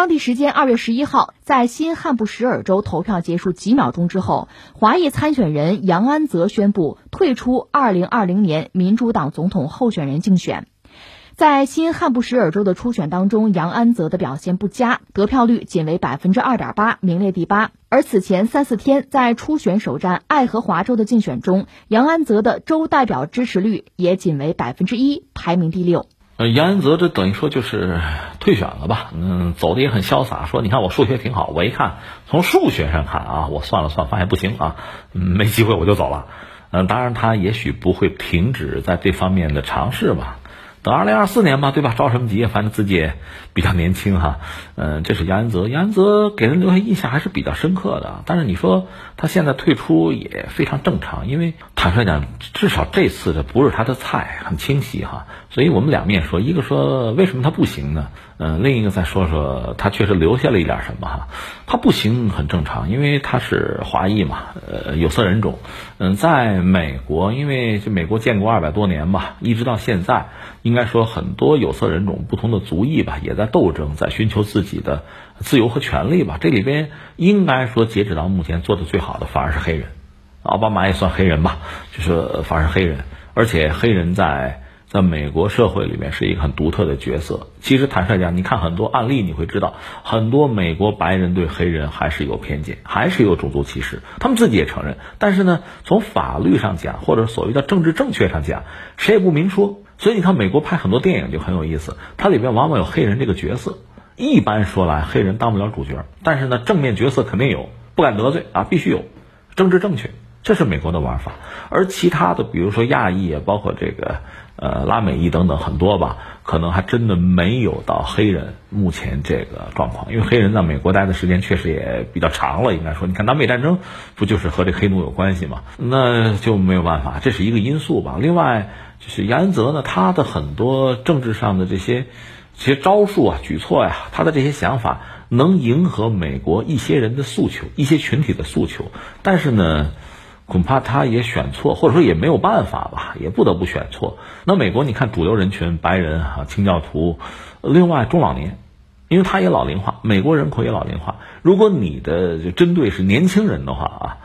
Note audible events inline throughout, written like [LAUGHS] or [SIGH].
当地时间二月十一号，在新罕布什尔州投票结束几秒钟之后，华裔参选人杨安泽宣布退出二零二零年民主党总统候选人竞选。在新罕布什尔州的初选当中，杨安泽的表现不佳，得票率仅为百分之二点八，名列第八。而此前三四天在初选首战爱荷华州的竞选中，杨安泽的州代表支持率也仅为百分之一，排名第六。呃，杨恩泽这等于说就是退选了吧？嗯，走的也很潇洒，说你看我数学挺好，我一看从数学上看啊，我算了算，发现不行啊，没机会我就走了。嗯，当然他也许不会停止在这方面的尝试吧。等二零二四年吧，对吧？着什么急？反正自己也比较年轻哈。嗯，这是杨安泽，杨安泽给人留下印象还是比较深刻的。但是你说他现在退出也非常正常，因为坦率讲，至少这次的不是他的菜，很清晰哈。所以我们两面说，一个说为什么他不行呢？嗯，另一个再说说他确实留下了一点什么哈。他不行很正常，因为他是华裔嘛，呃，有色人种。嗯，在美国，因为这美国建国二百多年吧，一直到现在。应该说，很多有色人种、不同的族裔吧，也在斗争，在寻求自己的自由和权利吧。这里边应该说，截止到目前做的最好的反而是黑人，奥巴马也算黑人吧，就是反而是黑人。而且黑人在在美国社会里面是一个很独特的角色。其实坦率讲，你看很多案例，你会知道，很多美国白人对黑人还是有偏见，还是有种族歧视，他们自己也承认。但是呢，从法律上讲，或者所谓的政治正确上讲，谁也不明说。所以你看，美国拍很多电影就很有意思，它里边往往有黑人这个角色。一般说来，黑人当不了主角，但是呢，正面角色肯定有，不敢得罪啊，必须有，政治正确，这是美国的玩法。而其他的，比如说亚裔啊，包括这个呃拉美裔等等很多吧，可能还真的没有到黑人目前这个状况。因为黑人在美国待的时间确实也比较长了，应该说，你看南北战争不就是和这黑奴有关系吗？那就没有办法，这是一个因素吧。另外。就是杨恩泽呢，他的很多政治上的这些这些招数啊、举措呀，他的这些想法能迎合美国一些人的诉求、一些群体的诉求，但是呢，恐怕他也选错，或者说也没有办法吧，也不得不选错。那美国你看，主流人群白人啊、清教徒，另外中老年，因为他也老龄化，美国人口也老龄化。如果你的针对是年轻人的话啊。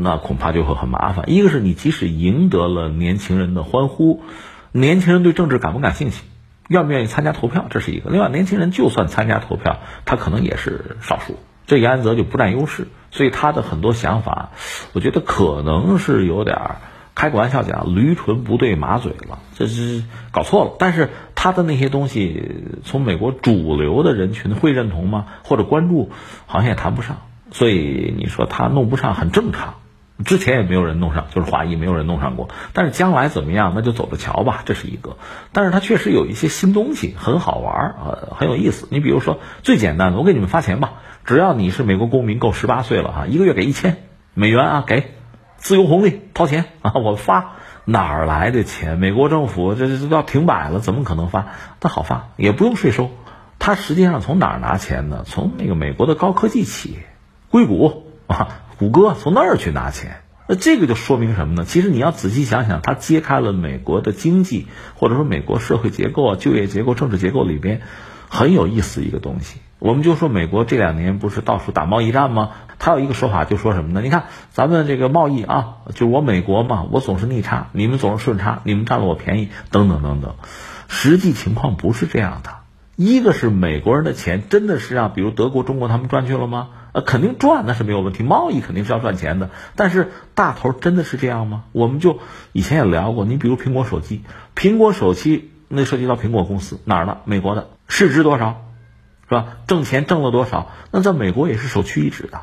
那恐怕就会很麻烦。一个是你即使赢得了年轻人的欢呼，年轻人对政治感不感兴趣，愿不愿意参加投票，这是一个。另外，年轻人就算参加投票，他可能也是少数。这个安泽就不占优势，所以他的很多想法，我觉得可能是有点儿开个玩笑讲，驴唇不对马嘴了，这是搞错了。但是他的那些东西，从美国主流的人群会认同吗？或者关注，好像也谈不上。所以你说他弄不上，很正常。之前也没有人弄上，就是华裔没有人弄上过。但是将来怎么样，那就走着瞧吧，这是一个。但是它确实有一些新东西，很好玩儿啊，很有意思。你比如说最简单的，我给你们发钱吧，只要你是美国公民，够十八岁了哈，一个月给一千美元啊，给自由红利，掏钱 [LAUGHS] 啊，我发哪儿来的钱？美国政府这这要停摆了，怎么可能发？它好发，也不用税收。它实际上从哪儿拿钱呢？从那个美国的高科技企业，硅谷啊。[LAUGHS] 谷歌从那儿去拿钱，那这个就说明什么呢？其实你要仔细想想，它揭开了美国的经济或者说美国社会结构啊、就业结构、政治结构里边很有意思一个东西。我们就说美国这两年不是到处打贸易战吗？他有一个说法，就说什么呢？你看咱们这个贸易啊，就我美国嘛，我总是逆差，你们总是顺差，你们占了我便宜，等等等等。实际情况不是这样的。一个是美国人的钱真的是让比如德国、中国他们赚去了吗？呃，肯定赚，那是没有问题。贸易肯定是要赚钱的，但是大头真的是这样吗？我们就以前也聊过，你比如苹果手机，苹果手机那涉及到苹果公司哪儿呢？美国的市值多少，是吧？挣钱挣了多少？那在美国也是首屈一指的，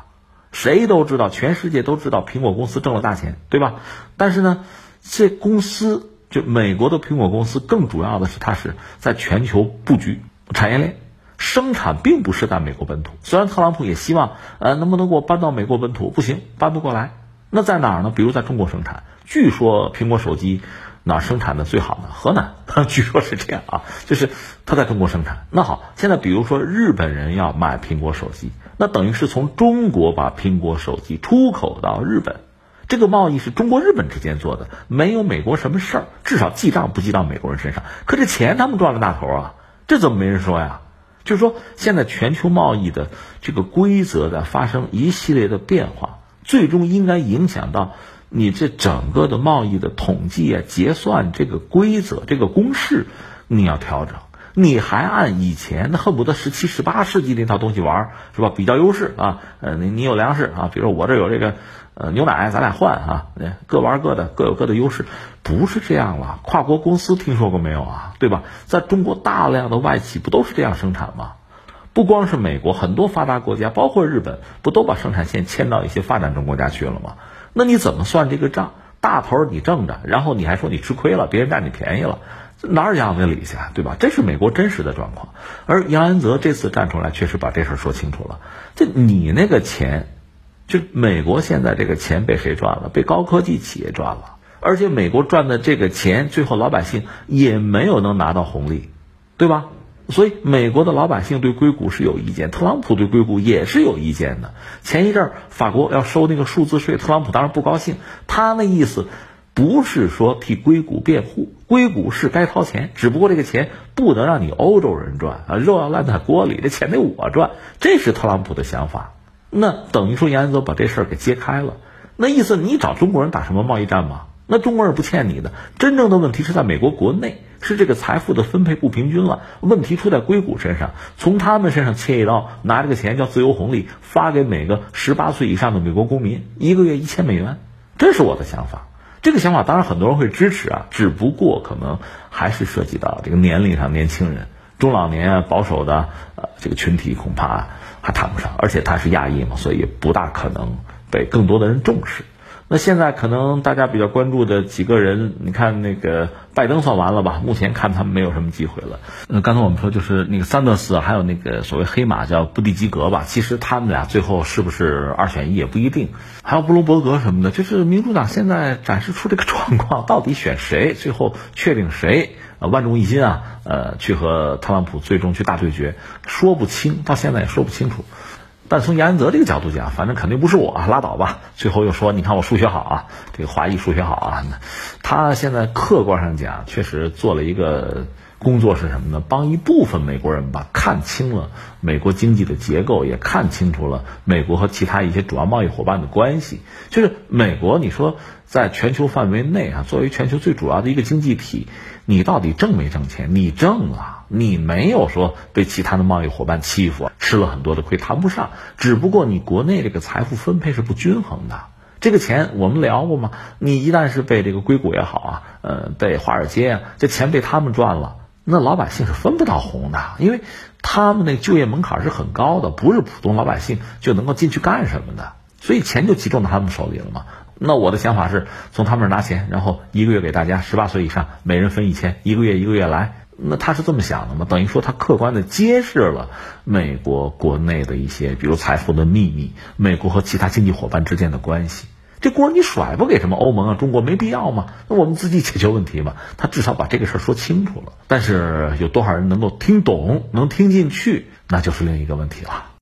谁都知道，全世界都知道苹果公司挣了大钱，对吧？但是呢，这公司就美国的苹果公司，更主要的是它是在全球布局产业链。生产并不是在美国本土，虽然特朗普也希望，呃，能不能给我搬到美国本土？不行，搬不过来。那在哪儿呢？比如在中国生产。据说苹果手机哪生产的最好呢？河南，[LAUGHS] 据说是这样啊，就是他在中国生产。那好，现在比如说日本人要买苹果手机，那等于是从中国把苹果手机出口到日本，这个贸易是中国日本之间做的，没有美国什么事儿，至少记账不记到美国人身上。可这钱他们赚了大头啊，这怎么没人说呀？就是说，现在全球贸易的这个规则在发生一系列的变化，最终应该影响到你这整个的贸易的统计啊、结算这个规则、这个公式，你要调整。你还按以前的恨不得十七、十八世纪那套东西玩是吧？比较优势啊，呃，你你有粮食啊，比如说我这有这个呃牛奶，咱俩换啊，各玩各的，各有各的优势，不是这样了。跨国公司听说过没有啊？对吧？在中国大量的外企不都是这样生产吗？不光是美国，很多发达国家，包括日本，不都把生产线迁到一些发展中国家去了吗？那你怎么算这个账？大头你挣着，然后你还说你吃亏了，别人占你便宜了。哪儿讲的理去啊？对吧？这是美国真实的状况，而杨安泽这次站出来，确实把这事儿说清楚了。这你那个钱，就美国现在这个钱被谁赚了？被高科技企业赚了。而且美国赚的这个钱，最后老百姓也没有能拿到红利，对吧？所以美国的老百姓对硅谷是有意见，特朗普对硅谷也是有意见的。前一阵儿法国要收那个数字税，特朗普当然不高兴，他那意思。不是说替硅谷辩护，硅谷是该掏钱，只不过这个钱不能让你欧洲人赚啊，肉要烂在锅里，这钱得我赚，这是特朗普的想法。那等于说杨安泽把这事儿给揭开了，那意思你找中国人打什么贸易战吗？那中国人不欠你的，真正的问题是在美国国内，是这个财富的分配不平均了，问题出在硅谷身上，从他们身上切一刀，拿这个钱叫自由红利，发给每个十八岁以上的美国公民，一个月一千美元，这是我的想法。这个想法当然很多人会支持啊，只不过可能还是涉及到这个年龄上，年轻人、中老年啊、保守的呃这个群体恐怕还谈不上，而且他是亚裔嘛，所以不大可能被更多的人重视。那现在可能大家比较关注的几个人，你看那个拜登算完了吧？目前看他们没有什么机会了。那，刚才我们说就是那个桑德斯，还有那个所谓黑马叫布蒂吉格吧。其实他们俩最后是不是二选一也不一定。还有布隆伯格什么的，就是民主党现在展示出这个状况，到底选谁？最后确定谁？万众一心啊，呃，去和特朗普最终去大对决，说不清，到现在也说不清楚。但从杨安泽这个角度讲，反正肯定不是我，拉倒吧。最后又说，你看我数学好啊，这个华裔数学好啊。他现在客观上讲，确实做了一个工作是什么呢？帮一部分美国人吧看清了美国经济的结构，也看清楚了美国和其他一些主要贸易伙伴的关系。就是美国，你说在全球范围内啊，作为全球最主要的一个经济体，你到底挣没挣钱？你挣啊。你没有说被其他的贸易伙伴欺负，吃了很多的亏，谈不上。只不过你国内这个财富分配是不均衡的。这个钱我们聊过吗？你一旦是被这个硅谷也好啊，呃，被华尔街啊，这钱被他们赚了，那老百姓是分不到红的，因为他们那就业门槛是很高的，不是普通老百姓就能够进去干什么的，所以钱就集中到他们手里了嘛。那我的想法是从他们那拿钱，然后一个月给大家十八岁以上每人分一千，一个月一个月来。那他是这么想的吗？等于说他客观的揭示了美国国内的一些，比如财富的秘密，美国和其他经济伙伴之间的关系。这锅你甩不给什么欧盟啊、中国没必要嘛？那我们自己解决问题嘛。他至少把这个事儿说清楚了。但是有多少人能够听懂、能听进去，那就是另一个问题了。